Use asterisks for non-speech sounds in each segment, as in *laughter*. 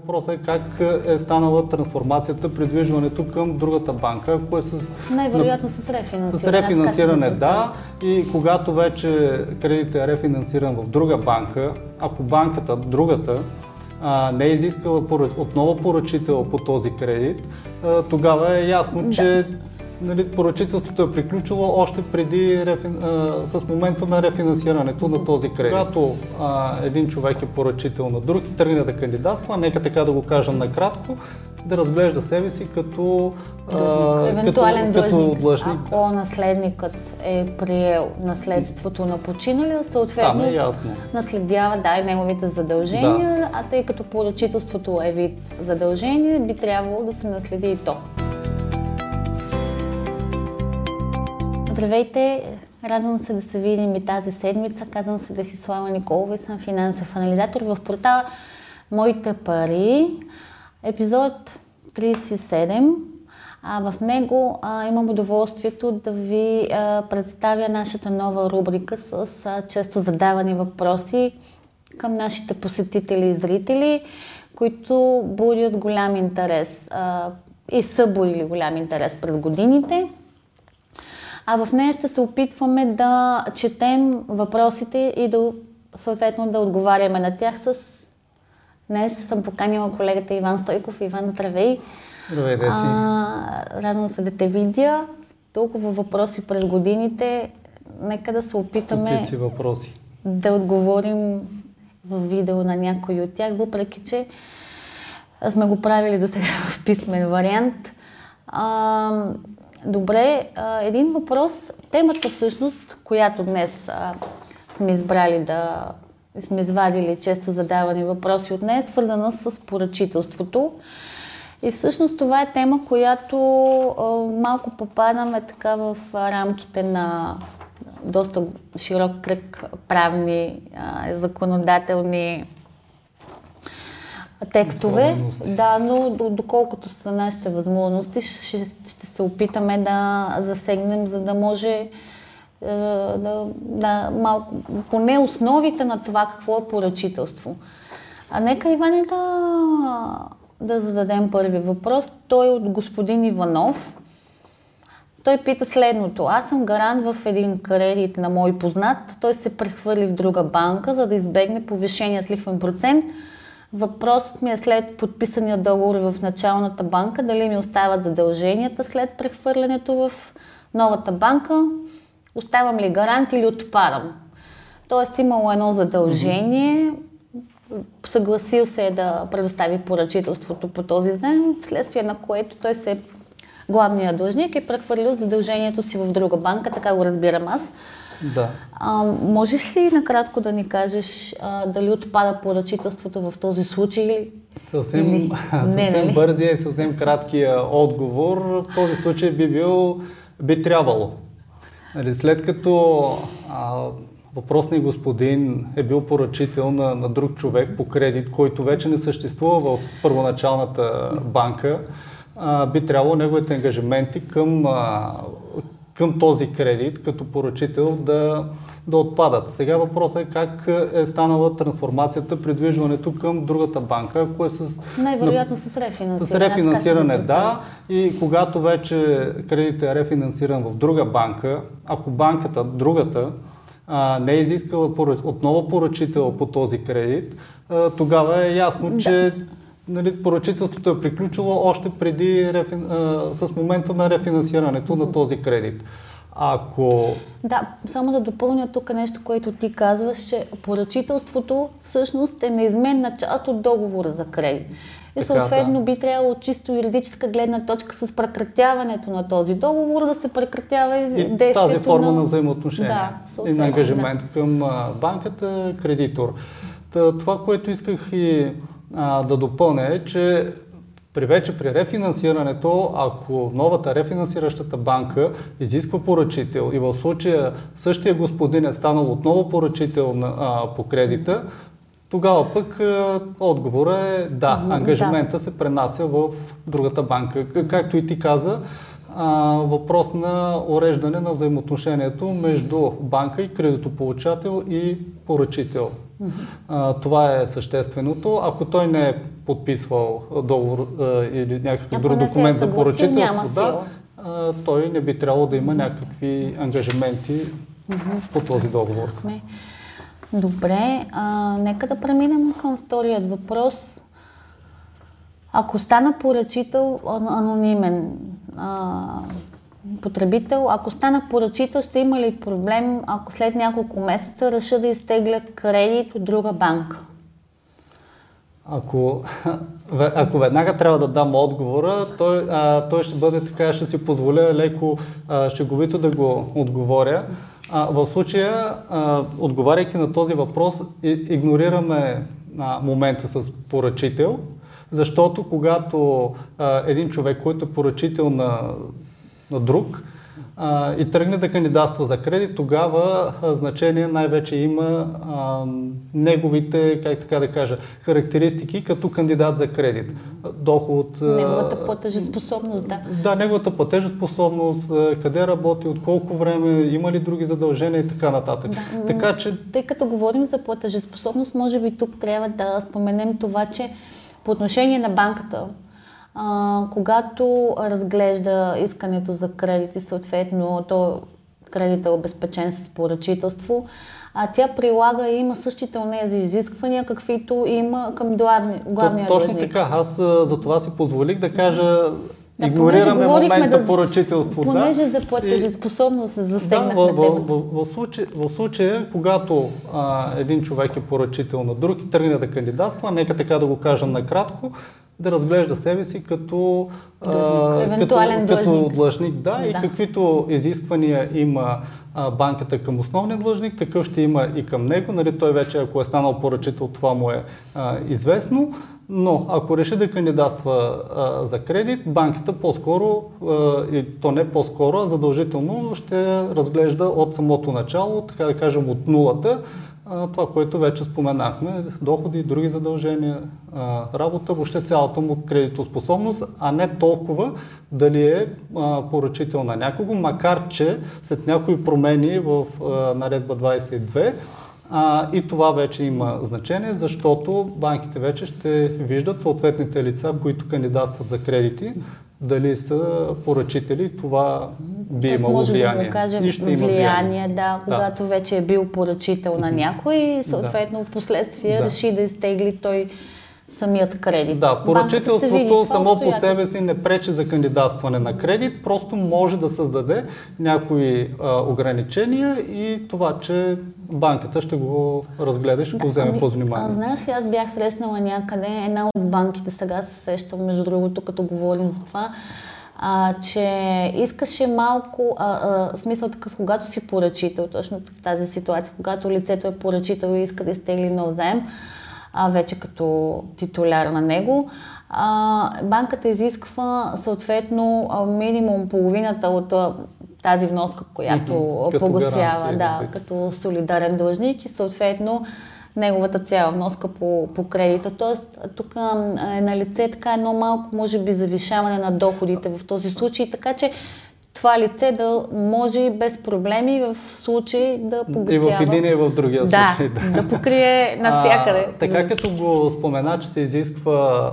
Въпросът е как е станала трансформацията, придвижването към другата банка, ако е с... Най-вероятно с рефинансиране. С рефинансиране, да. И когато вече кредитът е рефинансиран в друга банка, ако банката, другата, а, не е изискала отново поръчител по този кредит, а, тогава е ясно, да. че нали, поръчителството е приключило още преди а, с момента на рефинансирането на този кредит. Когато а, един човек е поръчител на друг и тръгне да кандидатства, нека така да го кажем накратко, да разглежда себе си като длъжник. Евентуален като, длъжник. Като длъжник. Ако наследникът е приел наследството на починалия, съответно е ясно. наследява да, и неговите задължения, да. а тъй като поръчителството е вид задължение, би трябвало да се наследи и то. Здравейте! Радвам се да се видим и тази седмица. Казвам се Десислава Николова и съм финансов анализатор в портала Моите пари. Епизод 37. А в него а, имам удоволствието да ви а, представя нашата нова рубрика с а, често задавани въпроси към нашите посетители и зрители, които будят голям интерес а, и са будили голям интерес през годините а в нея ще се опитваме да четем въпросите и да съответно да отговаряме на тях с... Днес съм поканила колегата Иван Стойков. Иван, здравей! Здравей, Деси! радвам се да те видя. Толкова въпроси през годините. Нека да се опитаме въпроси. да отговорим в видео на някой от тях, въпреки че сме го правили до сега в писмен вариант. А, Добре, един въпрос. Темата всъщност, която днес сме избрали да сме извадили често задавани въпроси от нея, е свързана с поръчителството. И всъщност това е тема, която малко попадаме така в рамките на доста широк кръг правни, законодателни текстове. Да, но доколкото са нашите възможности, ще, ще се опитаме да засегнем, за да може е, да, да, малко, поне основите на това какво е поръчителство. А нека, Иване, да, да зададем първи въпрос. Той е от господин Иванов. Той пита следното. Аз съм гарант в един кредит на мой познат. Той се прехвърли в друга банка, за да избегне повишеният лихвен процент – Въпросът ми е след подписания договор в началната банка, дали ми остават задълженията след прехвърлянето в новата банка, оставам ли гарант или отпадам. Тоест имало едно задължение, съгласил се е да предостави поръчителството по този ден, вследствие на което той се главният длъжник е прехвърлил задължението си в друга банка, така го разбирам аз. Да. А, можеш ли накратко да ни кажеш а, дали отпада поръчителството в този случай? Съвсем, или... *laughs* съвсем не, нали? бързия и съвсем краткия отговор в този случай би бил, би трябвало. Нали, след като а, въпросният господин е бил поръчител на, на друг човек по кредит, който вече не съществува в първоначалната банка, а, би трябвало неговите ангажименти към а, към този кредит като поръчител да, да отпадат. Сега въпросът е как е станала трансформацията, придвижването към другата банка, ако е с... Най-вероятно с рефинансиране. С рефинансиране, да. И когато вече кредитът е рефинансиран в друга банка, ако банката, другата, а, не е изискала отново поръчител по този кредит, а, тогава е ясно, да. че нали, поръчителството е приключило още преди а, с момента на рефинансирането на този кредит. Ако... Да, само да допълня тук нещо, което ти казваш, че поръчителството всъщност е неизменна част от договора за кредит. И съответно да. би трябвало чисто юридическа гледна точка с прекратяването на този договор да се прекратява и, и действието тази форма на, на взаимоотношение да, и на ангажимент да. към банката, кредитор. Това, което исках и а, да допълня е, че при вече при рефинансирането, ако новата рефинансиращата банка изисква поръчител и в случая същия господин е станал отново поръчител на, а, по кредита, тогава пък а, отговора е да, ангажимента да. се пренася в другата банка. Както и ти каза, а, въпрос на уреждане на взаимоотношението между банка и кредитополучател и поръчител. А, това е същественото. Ако той не е подписвал договор а, или някакъв друг документ за поръчителство, да, а, той не би трябвало да има някакви ангажименти по този договор. Добре, а, нека да преминем към вторият въпрос. Ако стана поръчител анонимен а, потребител, ако стана поръчител, ще има ли проблем, ако след няколко месеца реша да изтегля кредит от друга банка? Ако, ако веднага трябва да дам отговора, той, а, той ще бъде така, ще си позволя леко а, шеговито да го отговоря. А, в случая, а, отговаряйки на този въпрос, игнорираме а, момента с поръчител, защото когато а, един човек, който е поръчител на, на друг, а, и тръгне да кандидатства за кредит, тогава а, значение най-вече има а, неговите, как така да кажа, характеристики като кандидат за кредит. Доход. Неговата платежеспособност, да. Да, неговата платежеспособност, къде работи, от колко време, има ли други задължения и така нататък. Да, така, че... Тъй като говорим за платежеспособност, може би тук трябва да споменем това, че по отношение на банката, а, когато разглежда искането за кредит и съответно то кредит е обезпечен с поръчителство, а тя прилага и има същите онези изисквания, каквито има към главни, главния То, Точно така, аз за това си позволих да кажа да, Игнорираме момента да, поръчителство. Понеже да. за платежеспособност се засегнахме да, в, в, в, случай, в случая, когато а, един човек е поръчител на друг и тръгне да кандидатства, нека така да го кажем накратко, да разглежда себе си като длъжник, като, като длъжник да, да, и каквито изисквания има банката към основния длъжник, такъв ще има и към него. Нали, той вече, ако е станал поръчител, това му е а, известно. Но ако реши да кандидатства а, за кредит, банката по-скоро, а, и то не по-скоро, задължително ще разглежда от самото начало, така да кажем от нулата, това, което вече споменахме, доходи други задължения, работа, въобще цялата му кредитоспособност, а не толкова дали е поръчител на някого, макар че след някои промени в наредба 22 а, и това вече има значение, защото банките вече ще виждат съответните лица, които кандидатстват за кредити, дали са поръчители, това би Тоест, имало може влияние. Да го кажем, и ще влияние, влияние, да, когато да. вече е бил поръчител на някой и съответно да. в последствие да. реши да изтегли той самият кредит. Да, поръчителството само по себе си не пречи за кандидатстване на кредит, просто може да създаде някои а, ограничения и това, че банката ще го разгледа, ще да, го вземе ами, по внимание. Знаеш ли, аз бях срещнала някъде една от банките, сега се сещам, между другото, като говорим за това, а, че искаше малко, а, а, смисъл такъв, когато си поръчител, точно в тази ситуация, когато лицето е поръчител и иска да изтегли нов заем, а, вече като титуляр на него. А, банката изисква съответно минимум половината от тази вноска, която mm-hmm. погасява, да, като солидарен длъжник и съответно неговата цяла вноска по, по кредита. Тоест, тук е на лице така едно малко, може би, завишаване на доходите в този случай, така че това лице да може без проблеми в случай да погасява. И в един и в другия да, случай. Да, да покрие навсякъде. А, така като го спомена, че се изисква,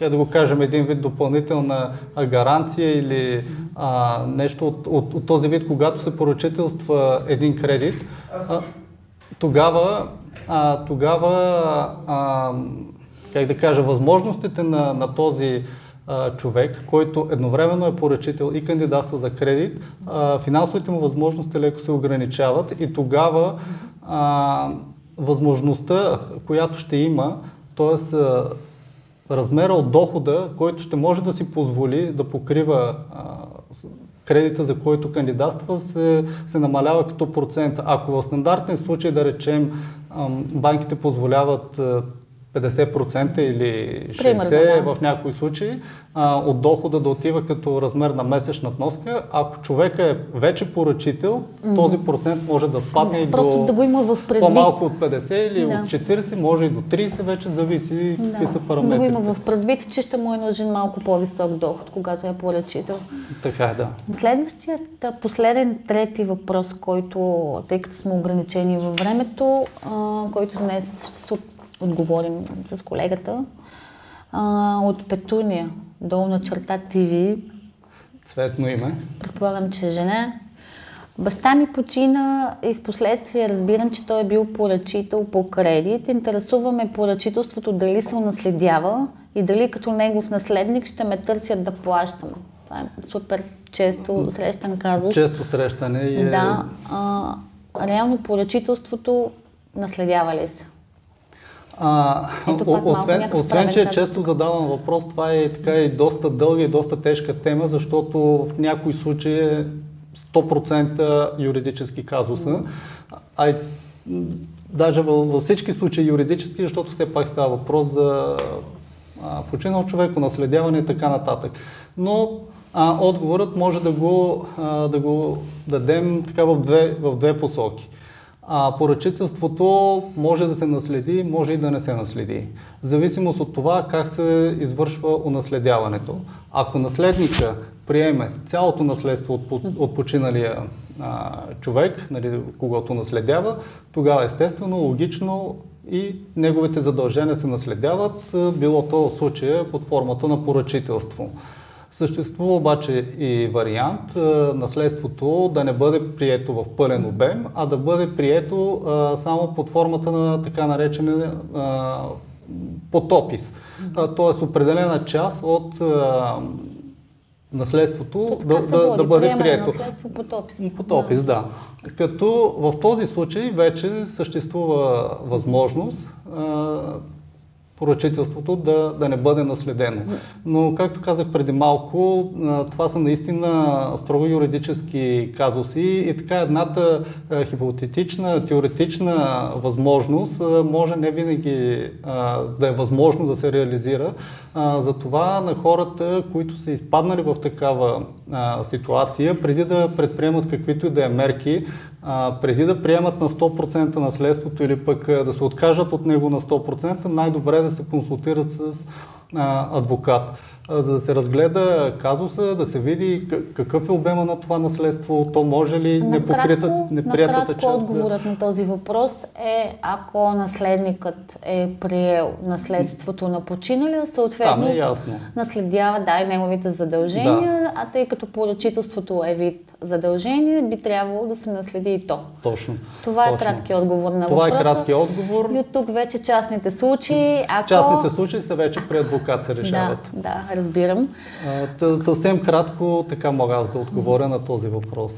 а, да го кажем, един вид допълнителна гаранция или а, нещо от, от, от този вид, когато се поръчителства един кредит, а, тогава, а, тогава а, как да кажа, възможностите на, на този а, човек, който едновременно е поръчител и кандидатства за кредит, а, финансовите му възможности леко се ограничават и тогава а, възможността, която ще има, т.е. размера от дохода, който ще може да си позволи да покрива а, кредита, за който кандидатства, се, се намалява като процент. Ако в стандартен случай, да речем, банките позволяват 50% или 60% Примерно, да. в някои случаи а, от дохода да отива като размер на месечна вноска. Ако човек е вече поръчител, mm-hmm. този процент може да спадне да, и до да го има в предвид. по-малко от 50 или да. от 40, може и до 30, вече зависи да. какви са параметрите. Да го има в предвид, че ще му е нужен малко по-висок доход, когато е поръчител. Така е, да. Следващият, последен, трети въпрос, който, тъй като сме ограничени във времето, а, който днес ще се отговорим с колегата, а, от Петуния, долна черта ТВ. Цветно име. Предполагам, че е жена. Баща ми почина и в последствие разбирам, че той е бил поръчител по кредит. Интересуваме поръчителството дали се унаследява и дали като негов наследник ще ме търсят да плащам. Това е супер често срещан казус. Често срещане е... Да. А, реално поръчителството наследява ли се? А, Ето пак освен, освен, че често задавам въпрос, това е така и доста дълга и доста тежка тема, защото в някои случаи е 100% юридически казуса. Mm. А и, даже във, във всички случаи юридически, защото все пак става въпрос за а, починал човек, наследяване и така нататък. Но а, отговорът може да го, а, да го дадем така в две, в две посоки. А поръчителството може да се наследи, може и да не се наследи. В зависимост от това как се извършва унаследяването. Ако наследника приеме цялото наследство от, от починалия а, човек, нали, когато наследява, тогава естествено, логично и неговите задължения се наследяват, било то в случая под формата на поръчителство. Съществува обаче и вариант наследството да не бъде прието в пълен обем, а да бъде прието само под формата на така наречения потопис. Тоест определена част от наследството да, да, да бъде прието. Наследство потопис. Потопис, да. да. Като в този случай вече съществува възможност поръчителството да, да не бъде наследено. Но, както казах преди малко, това са наистина строго юридически казуси и така едната хипотетична, теоретична възможност може не винаги да е възможно да се реализира. Затова на хората, които са изпаднали в такава ситуация, преди да предприемат каквито и да е мерки, а, преди да приемат на 100% наследството или пък да се откажат от него на 100%, най-добре е да се консултират с а, адвокат за да се разгледа казуса, да се види какъв е обема на това наследство, то може ли неприятата накратко, част. отговорът да... на този въпрос е, ако наследникът е приел наследството на починалия, съответно е ясно. наследява да, и неговите задължения, да. а тъй като поръчителството е вид задължение, би трябвало да се наследи и то. Точно. Това е точно. е краткият отговор на Това въпроса. Това е краткият отговор. И от тук вече частните случаи, ако... Частните случаи са вече при адвокат се решават. Да, да разбирам. А, съвсем кратко така мога аз да отговоря на този въпрос.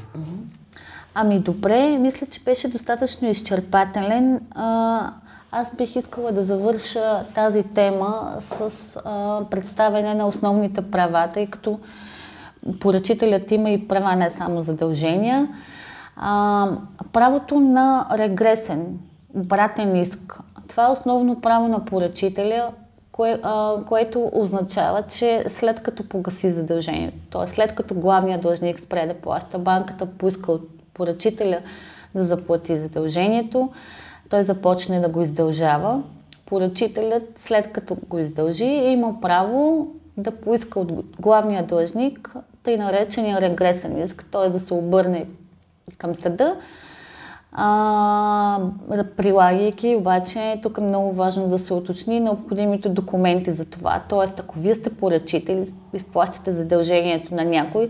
Ами добре, мисля, че беше достатъчно изчерпателен. А, аз бих искала да завърша тази тема с а, представяне на основните права, тъй като поръчителят има и права, не само задължения. А, правото на регресен, обратен иск. Това е основно право на поръчителя, кое, а, което означава, че след като погаси задължението, т.е. след като главният длъжник спре да плаща, банката поиска от поръчителя да заплати задължението, той започне да го издължава. Поръчителят, след като го издължи, има право да поиска от главния длъжник тъй наречения регресен иск, т.е. да се обърне към съда а, прилагайки, обаче, тук е много важно да се уточни необходимите документи за това. Тоест, ако вие сте поръчители, изплащате задължението на някой,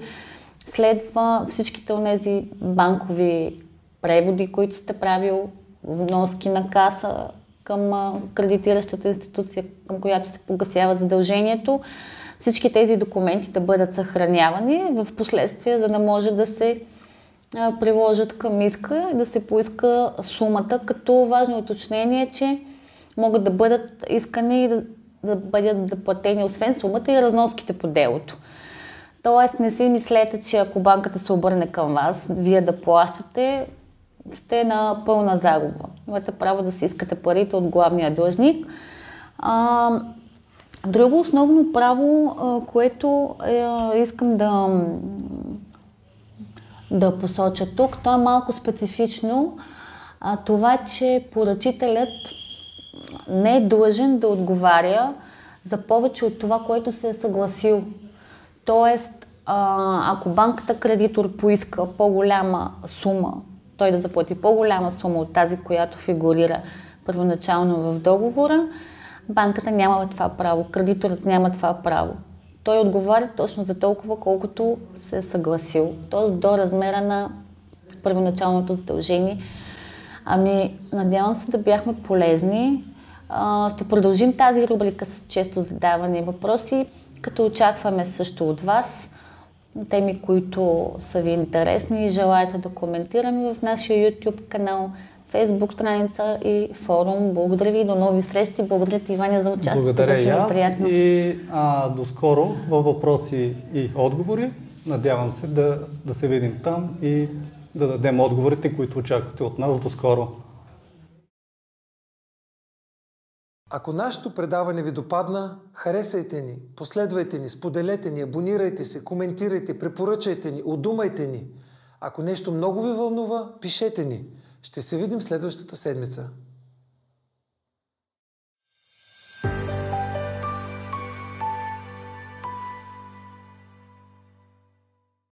следва всичките от тези банкови преводи, които сте правил, вноски на каса към кредитиращата институция, към която се погасява задължението, всички тези документи да бъдат съхранявани в последствие, за да може да се приложат към иска и да се поиска сумата, като важно уточнение е, че могат да бъдат искани и да, да бъдат заплатени освен сумата и разноските по делото. Тоест не си мислете, че ако банката се обърне към вас, вие да плащате, сте на пълна загуба. Имате право да си искате парите от главния длъжник. А, друго основно право, което е, искам да, да посоча тук, то е малко специфично. А, това, че поръчителят не е длъжен да отговаря за повече от това, което се е съгласил. Тоест, а, ако банката кредитор поиска по-голяма сума, той да заплати по-голяма сума от тази, която фигурира първоначално в договора, банката няма това право, кредиторът няма това право. Той отговаря точно за толкова, колкото се е съгласил, т.е. до размера на първоначалното задължение. Ами, надявам се да бяхме полезни. А, ще продължим тази рубрика с често задавани въпроси, като очакваме също от вас теми, които са ви интересни и желаете да коментираме в нашия YouTube канал, Facebook страница и форум. Благодаря ви и до нови срещи. Благодаря ти, Иваня, за участието. Благодаря Беше и аз приятно. и а, до скоро във въпроси и отговори. Надявам се да, да се видим там и да дадем отговорите, които очаквате от нас. До скоро! Ако нашето предаване ви допадна, харесайте ни, последвайте ни, споделете ни, абонирайте се, коментирайте, препоръчайте ни, удумайте ни. Ако нещо много ви вълнува, пишете ни. Ще се видим следващата седмица.